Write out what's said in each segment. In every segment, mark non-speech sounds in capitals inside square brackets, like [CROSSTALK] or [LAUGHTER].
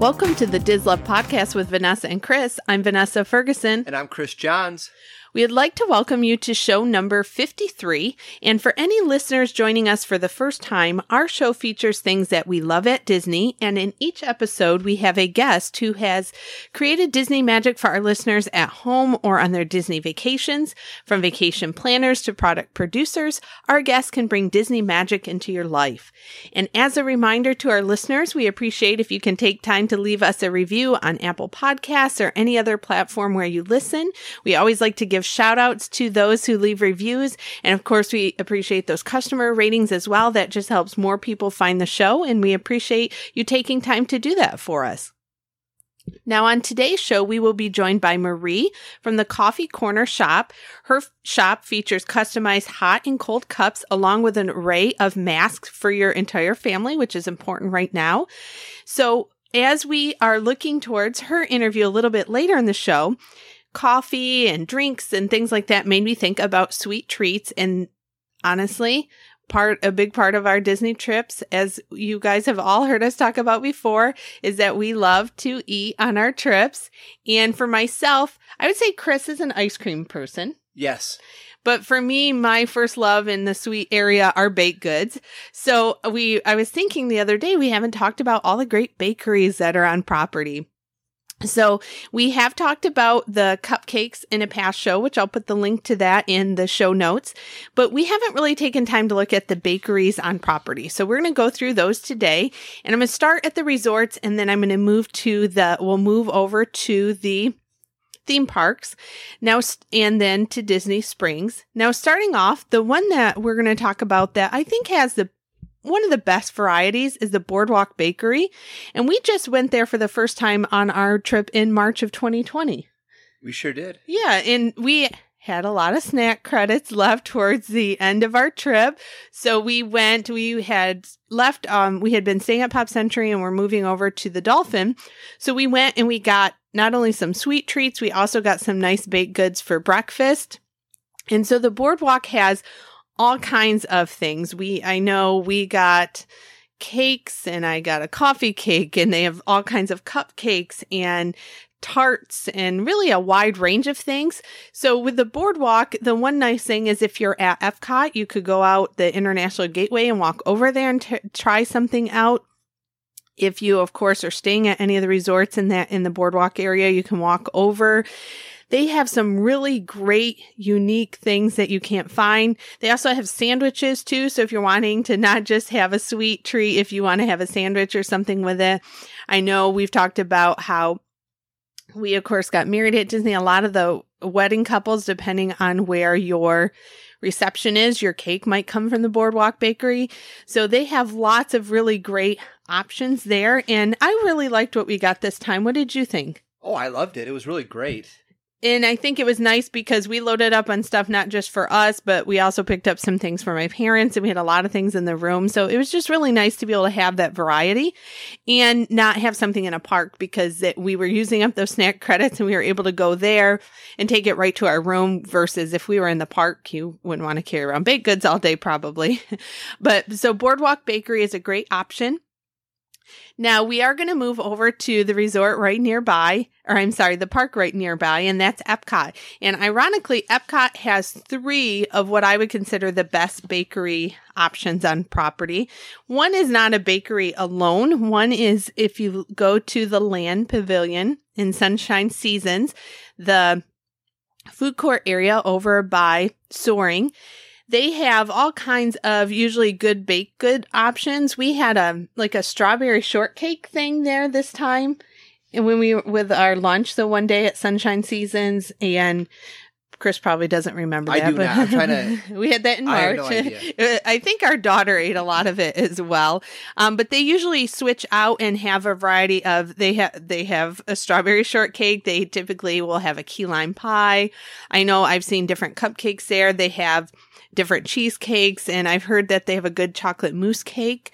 Welcome to the DisLove podcast with Vanessa and Kris. I'm Vanessa Ferguson. And I'm Kris Johns. We'd like to welcome you to show number 53. And for any listeners joining us for the first time, our show features things that we love at Disney. And in each episode, we have a guest who has created Disney magic for our listeners at home or on their Disney vacations. From vacation planners to product producers, our guests can bring Disney magic into your life. And as a reminder to our listeners, we appreciate if you can take time to leave us a review on Apple Podcasts or any other platform where you listen. We always like to give give shout outs to those who leave reviews. And of course, we appreciate those customer ratings as well. That just helps more people find the show. And we appreciate you taking time to do that for us. Now, on today's show, we will be joined by Marie from the Coffee Korner shop. Her shop features customized hot and cold cups along with an array of masks for your entire family, which is important right now. So, as we are looking towards her interview a little bit later in the show, coffee and drinks and things like that made me think about sweet treats. And honestly, part a big part of our Disney trips, as you guys have all heard us talk about before, is that we love to eat on our trips. And for myself, I would say Kris is an ice cream person. Yes. But for me, my first love in the sweet area are baked goods. So we, I was thinking the other day, we haven't talked about all the great bakeries that are on property. So we have talked about the cupcakes in a past show, which I'll put the link to that in the show notes, but we haven't really taken time to look at the bakeries on property. So we're going to go through those today and I'm going to start at the resorts and then I'm going to move to the, we'll move over to the theme parks now and then to Disney Springs. Now starting off, the one that we're going to talk about that I think has the one of the best varieties is the Boardwalk Bakery, and we just went there for the first time on our trip in March of 2020. We sure did. Yeah, and we had a lot of snack credits left towards the end of our trip. So we went, we had left, um, we had been staying at Pop Century and we're moving over to the Dolphin. So we went and we got not only some sweet treats, we also got some nice baked goods for breakfast. And so the boardwalk has all kinds of things. We, I know we got cakes and I got a coffee cake and they have all kinds of cupcakes and tarts and really a wide range of things. So with the boardwalk, the one nice thing is if you're at Epcot, you could go out the International Gateway and walk over there and t- try something out. If you, of course, are staying at any of the resorts in that in the boardwalk area, you can walk over they have some really great, unique things that you can't find. They also have sandwiches too. So if you're wanting to not just have a sweet treat, if you want to have a sandwich or something with it, I know we've talked about how we, of course, got married at Disney. A lot of the wedding couples, depending on where your reception is, your cake might come from the Boardwalk Bakery. So they have lots of really great options there. And I really liked what we got this time. What did you think? Oh, I loved it. It was really great and I think it was nice because we loaded up on stuff not just for us, but we also picked up some things for my parents and we had a lot of things in the room. So it was just really nice to be able to have that variety and not have something in a park because it, we were using up those snack credits and we were able to go there and take it right to our room versus if we were in the park, you wouldn't want to carry around baked goods all day probably. [LAUGHS] but so Boardwalk Bakery is a great option. Now we are going to move over to the resort right nearby, or I'm sorry, the park right nearby, and that's Epcot. And ironically, Epcot has three of what I would consider the best bakery options on property. One is not a bakery alone. One is if you go to the Land Pavilion in Sunshine Seasons, the food court area over by Soaring they have all kinds of usually good baked good options. We had a like a strawberry shortcake thing there this time. And when we were with our lunch the one day at Sunshine Seasons and Kris probably doesn't remember I that. do but not. I'm trying to. [LAUGHS] we had that in March. I, no [LAUGHS] I, think our daughter ate a lot of it as well. Um, but they usually switch out and have a variety of. They have they have a strawberry shortcake. They typically will have a key lime pie. I know I've seen different cupcakes there. They have different cheesecakes, and I've heard that they have a good chocolate mousse cake.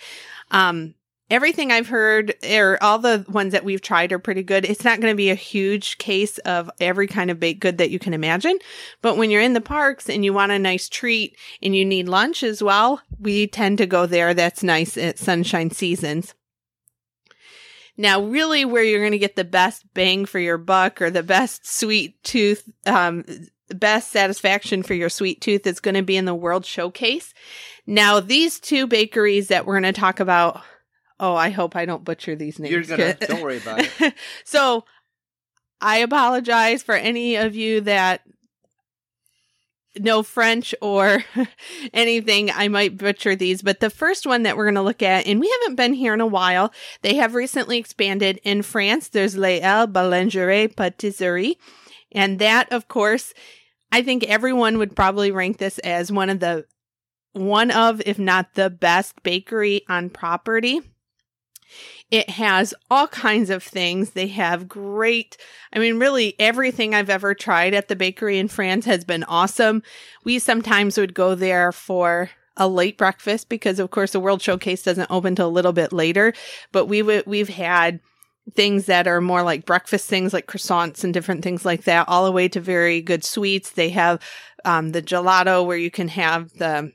Um, everything I've heard, or all the ones that we've tried, are pretty good. It's not going to be a huge case of every kind of baked good that you can imagine, but when you're in the parks and you want a nice treat and you need lunch as well, we tend to go there. That's nice at Sunshine Seasons. Now, really, where you're going to get the best bang for your buck or the best sweet tooth, um, best satisfaction for your sweet tooth is going to be in the World Showcase. Now, these two bakeries that we're going to talk about. Oh, I hope I don't butcher these names. You're gonna [LAUGHS] don't worry about it. so, I apologize for any of you that know French or [LAUGHS] anything. I might butcher these, but the first one that we're going to look at, and we haven't been here in a while, they have recently expanded in France. There's Les Halles Boulangerie Patisserie. And that, of course, I think everyone would probably rank this as one of the, one of, if not the best bakery on property. It has all kinds of things. They have great, I mean, really everything I've ever tried at the bakery in France has been awesome. We sometimes would go there for a late breakfast because of course the World Showcase doesn't open till a little bit later, but we would, we've had things that are more like breakfast things like croissants and different things like that all the way to very good sweets. They have um, the gelato where you can have the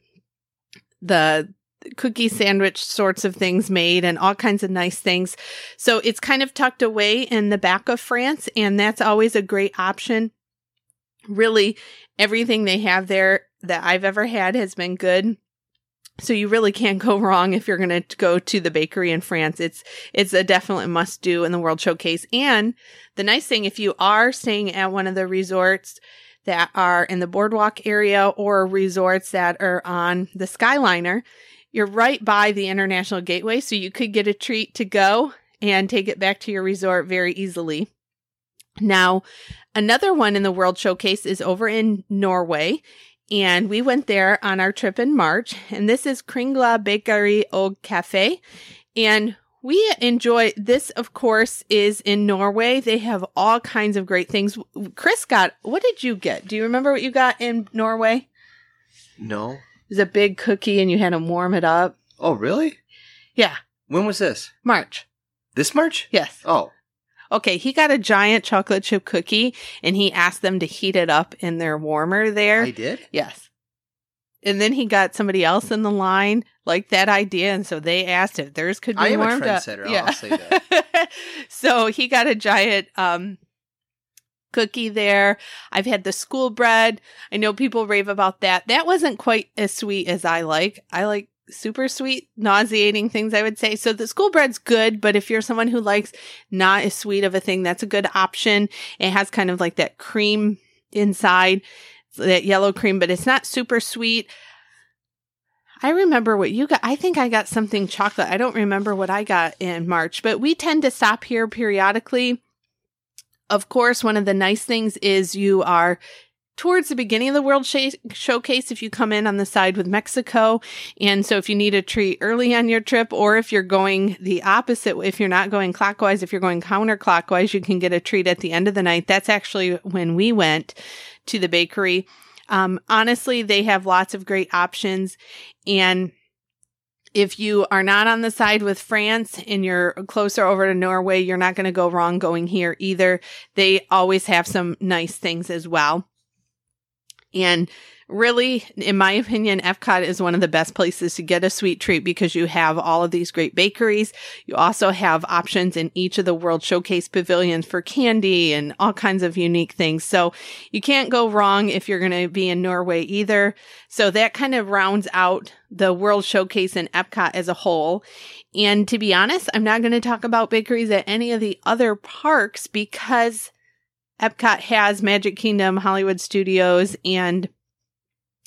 the cookie sandwich sorts of things made and all kinds of nice things. So it's kind of tucked away in the back of France, and that's always a great option. Really, everything they have there that I've ever had has been good. So you really can't go [LAUGHS] wrong if you're going to go to the bakery in France. It's it's a definite must do in the World Showcase. And the nice thing if you are staying at one of the resorts that are in the boardwalk area or resorts that are on the Skyliner, you're right by the International Gateway, so you could get a treat to go and take it back to your resort very easily. Now, another one in the World Showcase is over in Norway, and we went there on our trip in March, and this is Kringla Bakery og Cafe, and we enjoy this, of course, is in Norway. They have all kinds of great things. Kris got, what did you get? Do you remember what you got in Norway? No. It was a big cookie and you had to warm it up. Oh, really? Yeah, When was this? March. This March? Yes. Oh, Okay, he got a giant chocolate chip cookie and he asked them to heat it up in their warmer there. I did. yes. And then he got somebody else in the line like that idea, and so they asked if theirs could be I am a warmed up. trendsetter, I'll say that. [LAUGHS] so he got a giant um cookie there. I've had the school bread. I know people rave about that. That wasn't quite as sweet as I like. I like super sweet, nauseating things, I would say. So the school bread's good, but if you're someone who likes not as sweet of a thing, that's a good option. It has kind of like that cream inside, that yellow cream, but it's not super sweet. I remember what you got. I think I got something chocolate. I don't remember what I got in March, but we tend to stop here periodically. Of course, one of the nice things is you are towards the beginning of the World Sh- Showcase if you come in on the side with Mexico. And so if you need a treat early on your trip, or if you're going the opposite, if you're not going clockwise, if you're going counterclockwise, you can get a treat at the end of the night. That's actually when we went to the bakery. Um, honestly, they have lots of great options. And if you are not on the side with France and you're closer over to Norway, you're not going to go wrong going here either. They always have some nice things as well. And really, in my opinion, Epcot is one of the best places to get a sweet treat because you have all of these great bakeries. You also have options in each of the World Showcase pavilions for candy and all kinds of unique things. So you can't go wrong if you're going to be in Norway either. So that kind of rounds out the World Showcase and Epcot as a whole. And to be honest, I'm not going to talk about bakeries at any of the other parks because Epcot has Magic Kingdom, Hollywood Studios, and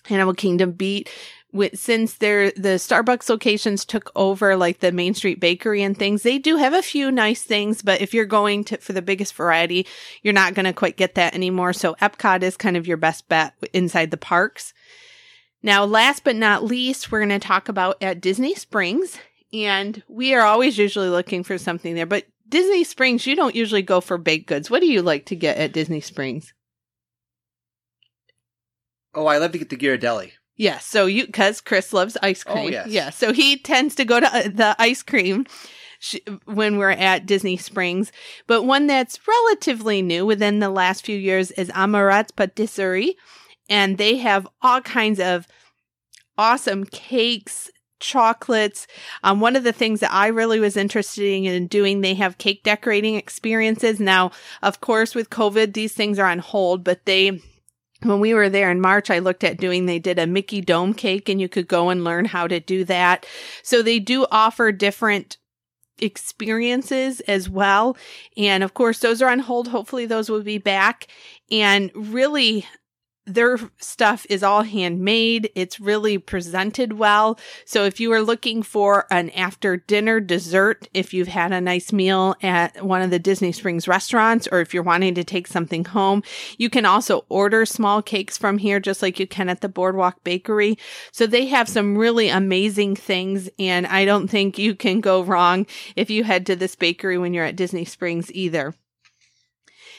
Animal Kingdom beat. With, since they're the Starbucks locations took over like the Main Street Bakery and things, they do have a few nice things, but if you're going to for the biggest variety, you're not going to quite get that anymore. So Epcot is kind of your best bet inside the parks. Now, last but not least, we're going to talk about at Disney Springs, and we are always usually looking for something there, but Disney Springs, you don't usually go for baked goods. What do you like to get at Disney Springs? Oh, I love to get the Ghirardelli. Yeah, so you because Kris loves ice cream. Oh, cream. yes. Yeah, so he tends to go to uh, the ice cream sh- when we're at Disney Springs. But one that's relatively new within the last few years is Amorette's Patisserie, and they have all kinds of awesome cakes, chocolates. Um, one of the things that I really was interested in doing, they have cake decorating experiences. Now, of course, with COVID, these things are on hold, but they when we were there in March, I looked at doing, they did a Mickey dome cake and you could go and learn how to do that. So they do offer different experiences as well. And of course, those are on hold. Hopefully those will be back. And really, their stuff is all handmade. It's really presented well. So if you are looking for an after dinner dessert, if you've had a nice meal at one of the Disney Springs restaurants, or if you're wanting to take something home, you can also order small cakes from here, just like you can at the Boardwalk Bakery. So they have some really amazing things. And I don't think you can go wrong if you head to this bakery when you're at Disney Springs either.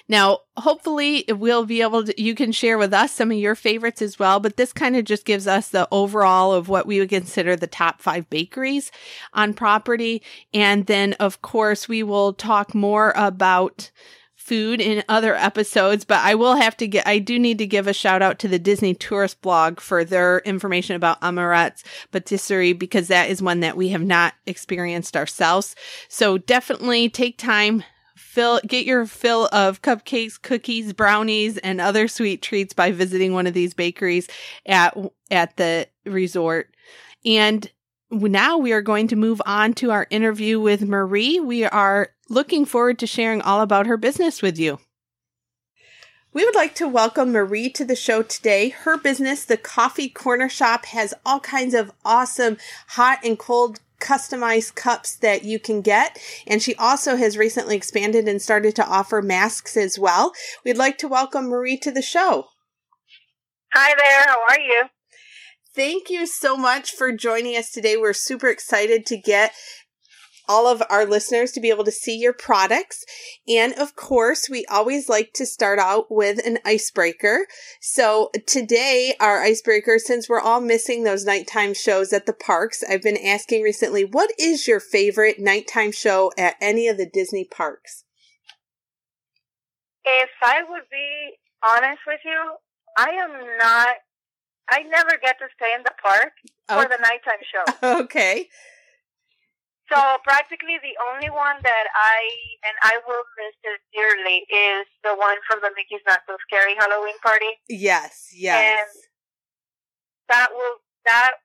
Now, hopefully we'll be able to, you can share with us some of your favorites as well, but this kind of just gives us the overall of what we would consider the top five bakeries on property. And then, of course, we will talk more about food in other episodes, but I will have to get, I do need to give a shout out to the Disney Tourist blog for their information about Amorette's Patisserie because that is one that we have not experienced ourselves. So definitely take time, fill get your fill of cupcakes, cookies, brownies, and other sweet treats by visiting one of these bakeries at at the resort. And now we are going to move on to our interview with Marie. We are looking forward to sharing all about her business with you. We would like to welcome Marie to the show today. Her business, the Coffee Korner Shop, has all kinds of awesome hot and cold customized cups that you can get. And she also has recently expanded and started to offer masks as well. We'd like to welcome Marie to the show. Hi there. How are you? Thank you so much for joining us today. We're super excited to get all of our listeners to be able to see your products. And of course, we always like to start out with an icebreaker. So today, our icebreaker, since we're all missing those nighttime shows at the parks, I've been asking recently, what is your favorite nighttime show at any of the Disney parks? If I would be honest with you, I am not, I never get to stay in the park for the nighttime show. [LAUGHS] okay. So practically the only one that I and I will miss it dearly is the one from the Mickey's Not So Scary Halloween party. Yes, yes. And that will that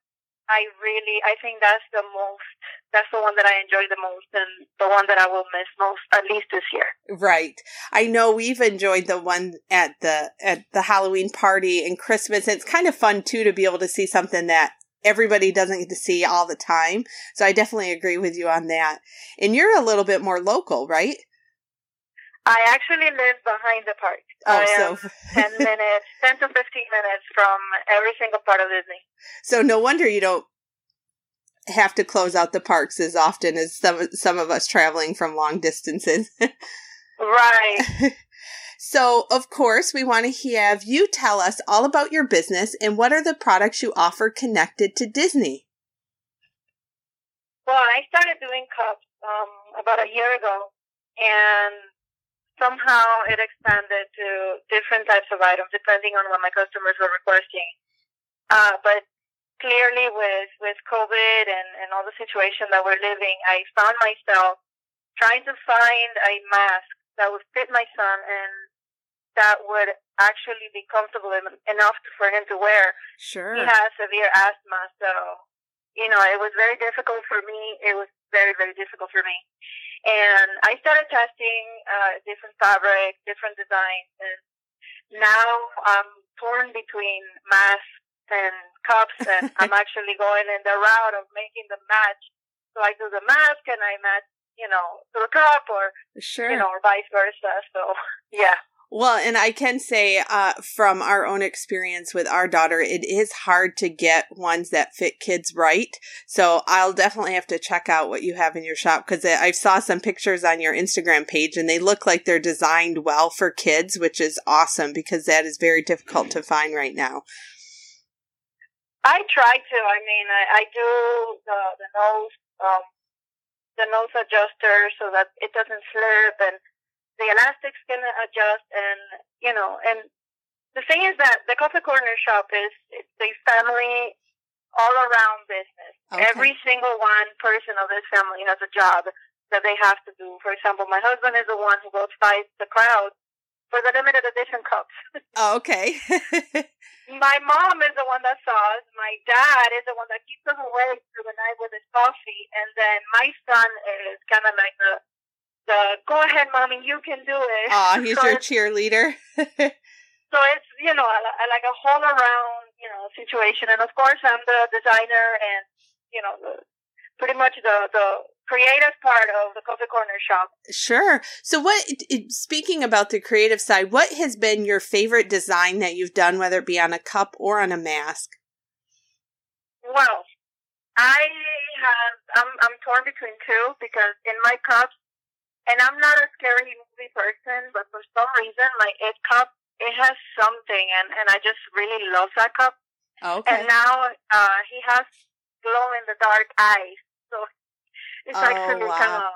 I really I think that's the most that's the one that I enjoy the most and the one that I will miss most at least this year. Right. I know we've enjoyed the one at the at the Halloween party and Christmas. It's kind of fun too to be able to see something that everybody doesn't get to see all the time. So I definitely agree with you on that. And you're a little bit more local, right? I actually live behind the park. Oh, I so am 10 [LAUGHS] minutes, 10 to 15 minutes from every single part of Disney. So no wonder you don't have to close out the parks as often as some some of us traveling from long distances. [LAUGHS] right. [LAUGHS] So, of course, we want to have you tell us all about your business and what are the products you offer connected to Disney. Well, I started doing cups um, about a year ago, and somehow it expanded to different types of items depending on what my customers were requesting. Uh, but clearly, with with COVID and and all the situation that we're living, I found myself trying to find a mask that would fit my son and that would actually be comfortable enough for him to wear. Sure. He has severe asthma, so you know it was very difficult for me. It was very very difficult for me, and I started testing uh, different fabrics, different designs, and now I'm torn between masks and cups, and [LAUGHS] I'm actually going in the route of making the match. So I do the mask and I match, you know, to the cup, or sure, you know, or vice versa. So [LAUGHS] yeah. Well, and I can say uh, from our own experience with our daughter, it is hard to get ones that fit kids right. So I'll definitely have to check out what you have in your shop because I saw some pictures on your Instagram page and they look like they're designed well for kids, which is awesome because that is very difficult to find right now. I try to. I mean, I, I do the, the nose, um, the nose adjuster so that it doesn't slip and the elastics can adjust and you know and the thing is that the coffee korner shop is it's a family all around business. Okay. Every single one person of this family has a job that they have to do. For example, my husband is the one who goes fight the crowd for the limited edition cups. [LAUGHS] Oh, okay. [LAUGHS] my mom is the one that saws. My dad is the one that keeps us awake through the night with his coffee, and then my son is kind of like the the go ahead, mommy, you can do it. Aw, [LAUGHS] he's so your cheerleader. [LAUGHS] so it's you know like a whole around you know situation, and of course I'm the designer and you know the, pretty much the the creative part of the coffee korner shop. Sure. So, what, speaking about the creative side, what has been your favorite design that you've done, whether it be on a cup or on a mask? Well, I have I'm I'm torn between two because in my cups, and I'm not a scary movie person, but for some reason my it cup it has something, and and I just really love that cup. Okay. And now uh he has glow in the dark eyes, so it's Oh, actually wow. kind of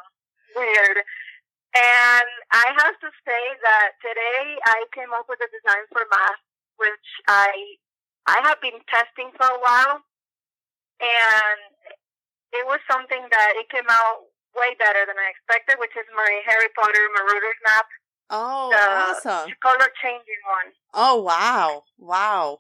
weird. And I have to say that today I came up with a design for mask, which I I have been testing for a while, and it was something that it came out way better than I expected, which is my Harry Potter Marauder's map, oh, the awesome. color changing one. Oh, wow. Wow.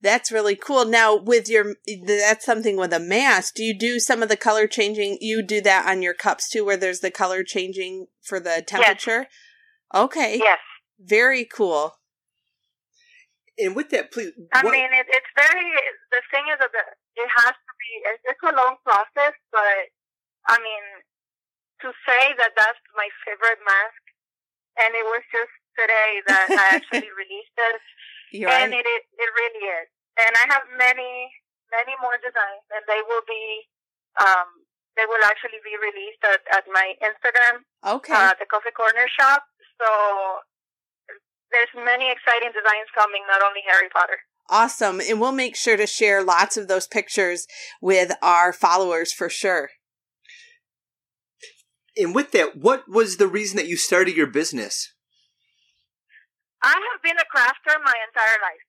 That's really cool. Now, with your, that's something with a mask. Do you do some of the color changing? You do that on your cups too, where there's the color changing for the temperature? Okay. Yes. Very cool. And with that, please. I what- mean, it, it's very. The thing is that the- it has to be. It's, it's a long process, but I mean, to say that that's my favorite mask, and it was just today that I actually [LAUGHS] released it, You're and right. it, it it really is. And I have many many more designs, and they will be. Um, they will actually be released at, at my Instagram, Okay. uh, the Coffee Korner Shop. So there's many exciting designs coming, not only Harry Potter. Awesome. And we'll make sure to share lots of those pictures with our followers for sure. And with that, what was the reason that you started your business? I have been a crafter my entire life.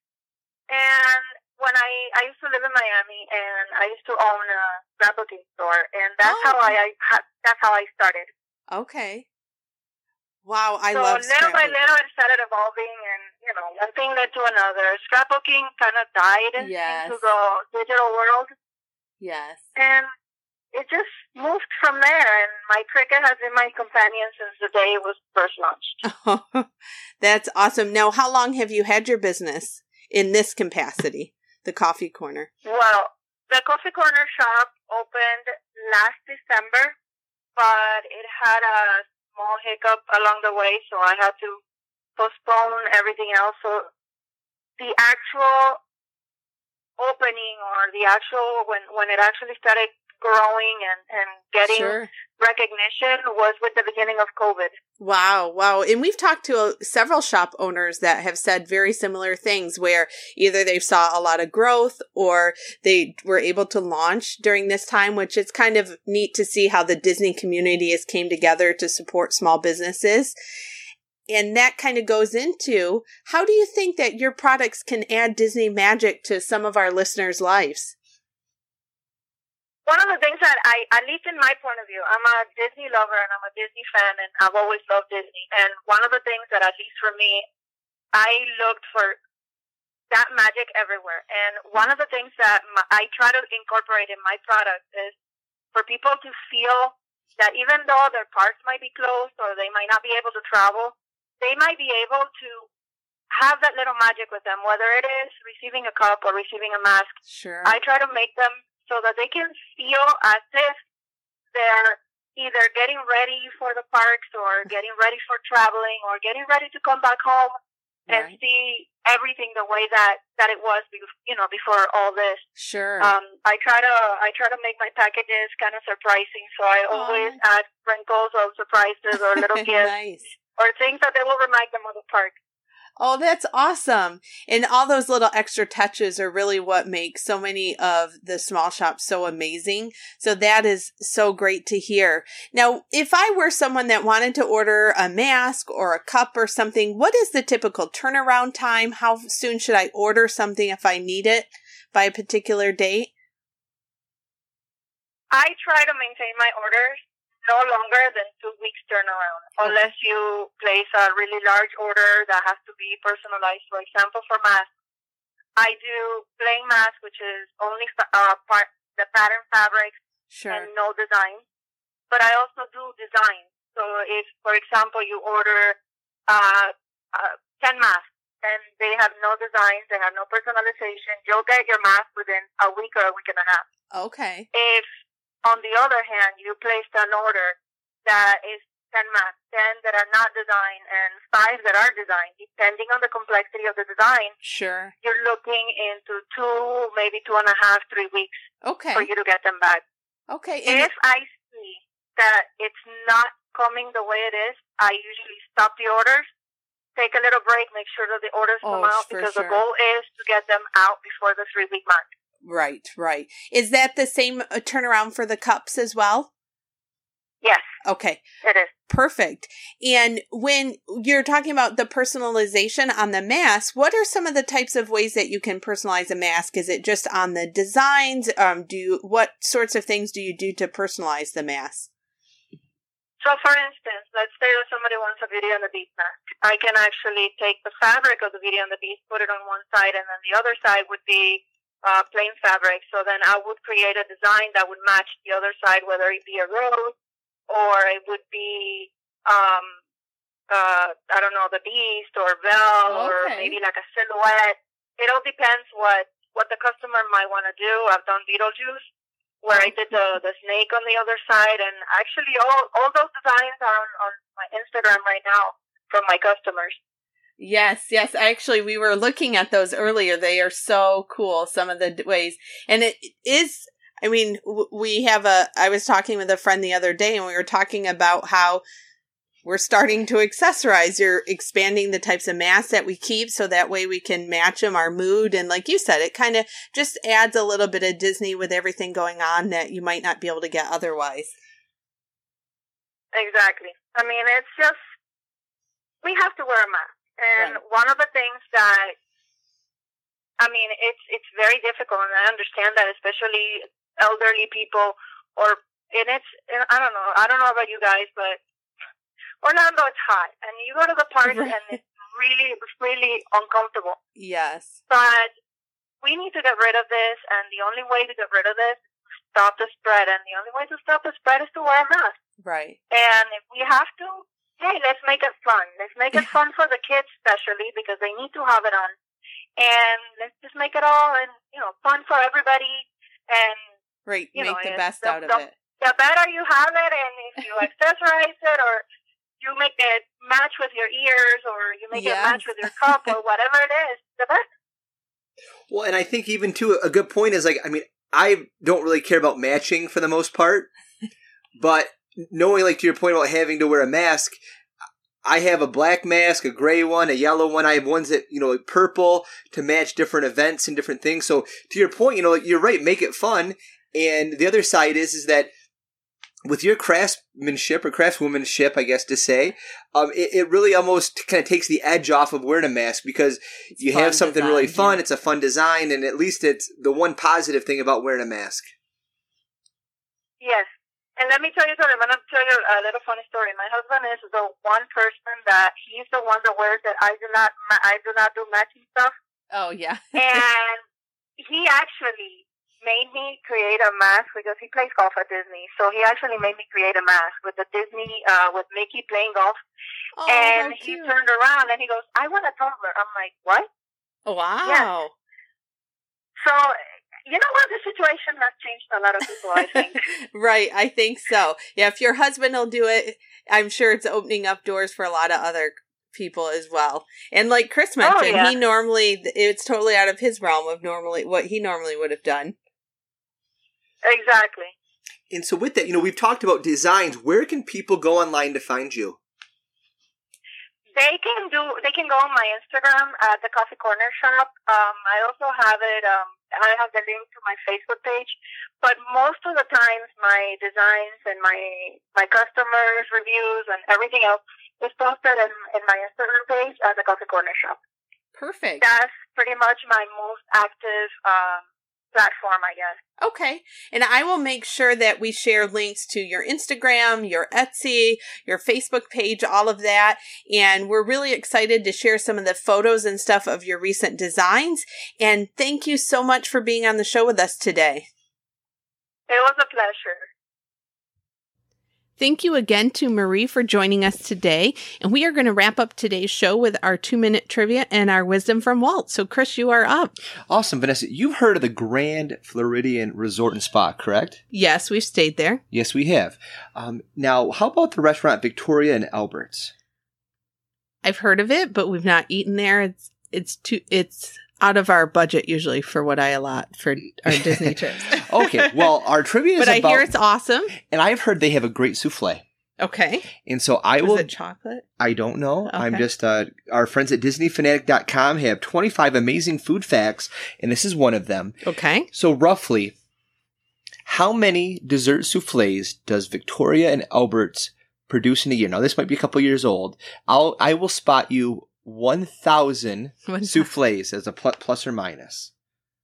And when I, I used to live in Miami and I used to own a scrapbooking store and that's Oh, how I. I that's how I started. Okay. Wow, I so love So little by little it started evolving and you know, one thing led to another. Scrapbooking kind of died Yes. into the digital world Yes. and it just moved from there and my Cricut has been my companion since the day it was first launched. [LAUGHS] That's awesome. Now, how long have you had your business in this capacity, the coffee korner? Well, the Coffee Korner shop opened last December, but it had a small hiccup along the way, so I had to postpone everything else. So the actual opening or the actual when when it actually started growing and and getting Sure. recognition was with the beginning of COVID. Wow, wow. And we've talked to uh, several shop owners that have said very similar things where either they saw a lot of growth or they were able to launch during this time, which is kind of neat to see how the Disney community has came together to support small businesses. And that kind of goes into how do you think that your products can add Disney magic to some of our listeners' lives? One of the things that I, at least in my point of view, I'm a Disney lover and I'm a Disney fan and I've always loved Disney. And one of the things that, at least for me, I looked for that magic everywhere. And one of the things that my, I try to incorporate in my product is for people to feel that even though their parks might be closed or they might not be able to travel, they might be able to have that little magic with them, whether it is receiving a cup or receiving a mask. Sure. I try to make them so that they can feel as if they're either getting ready for the parks or [LAUGHS] getting ready for traveling or getting ready to come back home and see everything the way that that it was be- you know before all this Sure. um i try to i try to make my packages kind of surprising so i always add sprinkles of surprises or little [LAUGHS] gifts nice. or things that they will remind them of the park Oh, that's awesome. And all those little extra touches are really what make so many of the small shops so amazing. So that is so great to hear. Now, if I were someone that wanted to order a mask or a cup or something, what is the typical turnaround time? How soon should I order something if I need it by a particular date? I try to maintain my orders no longer than two weeks turnaround, unless you place a really large order that has to be personalized. For example, for masks, I do plain mask, which is only uh, part the pattern fabrics Sure. and no design. But I also do design. So if, for example, you order uh, uh, 10 masks and they have no designs, they have no personalization, you'll get your mask within a week or a week and a half. Okay. If, on the other hand, you placed an order that is 10 masks, 10 that are not designed, and 5 that are designed, depending on the complexity of the design, Sure. you're looking into two, maybe two and a half, three weeks Okay. for you to get them back. Okay. If I see that it's not coming the way it is, I usually stop the orders, take a little break, make sure that the orders come Oh, out because sure. the goal is to get them out before the three week mark. Right, right. Is that the same uh, turnaround for the cups as well? Yes, Okay. it is. Perfect. And when you're talking about the personalization on the mask, what are some of the types of ways that you can personalize a mask? Is it just on the designs? Um, do you, what sorts of things do you do to personalize the mask? So, for instance, let's say that somebody wants a Beauty and the Beast mask. I can actually take the fabric of the Beauty and the Beast, put it on one side, and then the other side would be uh, plain fabric. So then I would create a design that would match the other side, whether it be a rose or it would be, um, uh, I don't know, the Beast or Belle or maybe like a silhouette. It all depends what what the customer might want to do. I've done Beetlejuice where I did the the snake on the other side, and actually all all those designs are on, on my Instagram right now from my customers. Yes, yes. Actually, we were looking at those earlier. They are so cool, some of the ways. And it is, I mean, we have a, I was talking with a friend the other day and we were talking about how we're starting to accessorize. You're expanding the types of masks that we keep so that way we can match them our mood. And like you said, it kind of just adds a little bit of Disney with everything going on that you might not be able to get otherwise. Exactly. I mean, it's just we have to wear a mask, and Right. one of the things that I mean, it's it's very difficult, and I understand that, especially elderly people, or and it's and I don't know, I don't know about you guys, but Orlando is hot, and you go to the park, and it's really really uncomfortable. Yes. But we need to get rid of this, and the only way to get rid of this is stop the spread, and the only way to stop the spread is to wear a mask. Right. And if we have to, hey, let's make it fun. Let's make it fun for the kids, especially because they need to have it on. And let's just make it all and you know fun for everybody. And Right. You Make know, the best the- out of the- it. the better you have it, and if you [LAUGHS] accessorize it or you make it match with your ears or you make Yes. it match with your cup or whatever it is, the best. Well, and I think even too a good point is like I mean I don't really care about matching for the most part, but knowing like to your point about having to wear a mask, I have a black mask, a gray one, a yellow one. I have ones that you know like purple to match different events and different things. So to your point, you know you're right. Make it fun. And the other side is is that with your craftsmanship or craftswomanship, I guess to say, um, it, it really almost kind of takes the edge off of wearing a mask because It's you have something really fun. yeah. It's a fun design, and at least it's the one positive thing about wearing a mask. Yes. And let me tell you something. I'm going to tell you a little funny story. My husband is the one person that he's the one that wears it. I do not. I do not do matching stuff. Oh, yeah. [LAUGHS] and he actually made me create a mask because he plays golf at Disney. So he actually made me create a mask with the Disney, uh, with Mickey playing golf. Oh, and he cute. turned around and he goes, "I want a tumbler." I'm like, "What?" Wow. So you know what? The situation has changed a lot of people. I think. [LAUGHS] right. I think so. Yeah. If your husband will do it, I'm sure it's opening up doors for a lot of other people as well. And like Kris mentioned, yeah. he normally, it's totally out of his realm of normally what he normally would have done. exactly. And so, with that, you know, we've talked about designs. Where can people go online to find you? They can do. They can go on my Instagram at the Coffee Korner Shop. Um, I also have it. Um, I have the link to my Facebook page. But most of the times, my designs and my my customers' reviews and everything else is posted in, in my Instagram page at the Coffee Korner Shop. Perfect. That's pretty much my most active um, platform, I guess. Okay. And I will make sure that we share links to your Instagram, your Etsy, your Facebook page, all of that. And we're really excited to share some of the photos and stuff of your recent designs. And thank you so much for being on the show with us today. It was a pleasure. Thank you again to Marie for joining us today. And we are going to wrap up today's show with our two minute trivia and our wisdom from Walt. So, Kris, you are up. Awesome. Vanessa, you've heard of the Grand Floridian Resort and Spa, correct? Yes, we've stayed there. Yes, we have. Um, now, how about the restaurant Victoria and Albert's? I've heard of it, but we've not eaten there. It's, it's too, it's out of our budget usually for what I allot for our Disney [LAUGHS] trips. okay, well, our trivia is but I hear it's awesome. and I've heard they have a great souffle. Okay. And so I Was will. it chocolate? I don't know. I'm just, uh, our friends at DisneyFanatic.com have 25 amazing food facts, and this is one of them. Okay. So, roughly, how many dessert souffles does Victoria and Albert's produce in a year? Now, this might be a couple years old. I'll, I will spot you 1,000 souffles as a pl- plus or minus.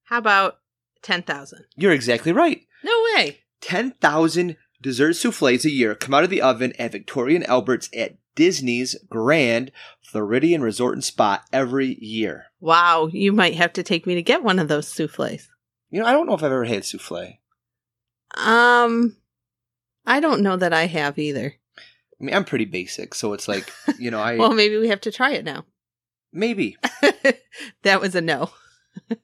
How about 10,000? You're exactly right. No way. 10,000 dessert souffles a year come out of the oven at Victoria and Albert's at Disney's Grand Floridian Resort and Spa every year. Wow. You might have to take me to get one of those souffles. You know, I don't know if I've ever had souffle. Um, I don't know that I have either. I mean, I'm pretty basic, so it's like, you know, I [LAUGHS] Well, maybe we have to try it now. Maybe [LAUGHS] that was a no.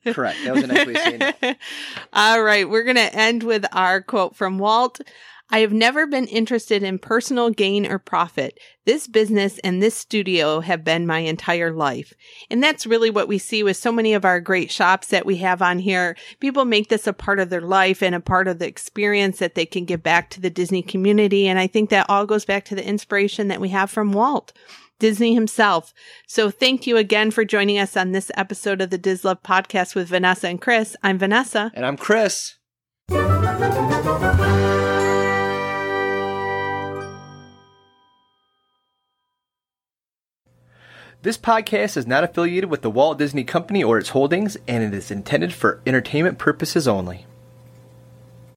correct. That was a nice way of saying it. [LAUGHS] All right, we're going to end with our quote from Walt. I have never been interested in personal gain or profit. This business and this studio have been my entire life. And that's really what we see with so many of our great shops that we have on here. People make this a part of their life and a part of the experience that they can give back to the Disney community. And I think that all goes back to the inspiration that we have from Walt. Disney himself. So thank you again for joining us on this episode of the DisLove podcast with Vanessa and Kris. I'm Vanessa. And I'm Kris. This podcast is not affiliated with the Walt Disney Company or its holdings, and it is intended for entertainment purposes only.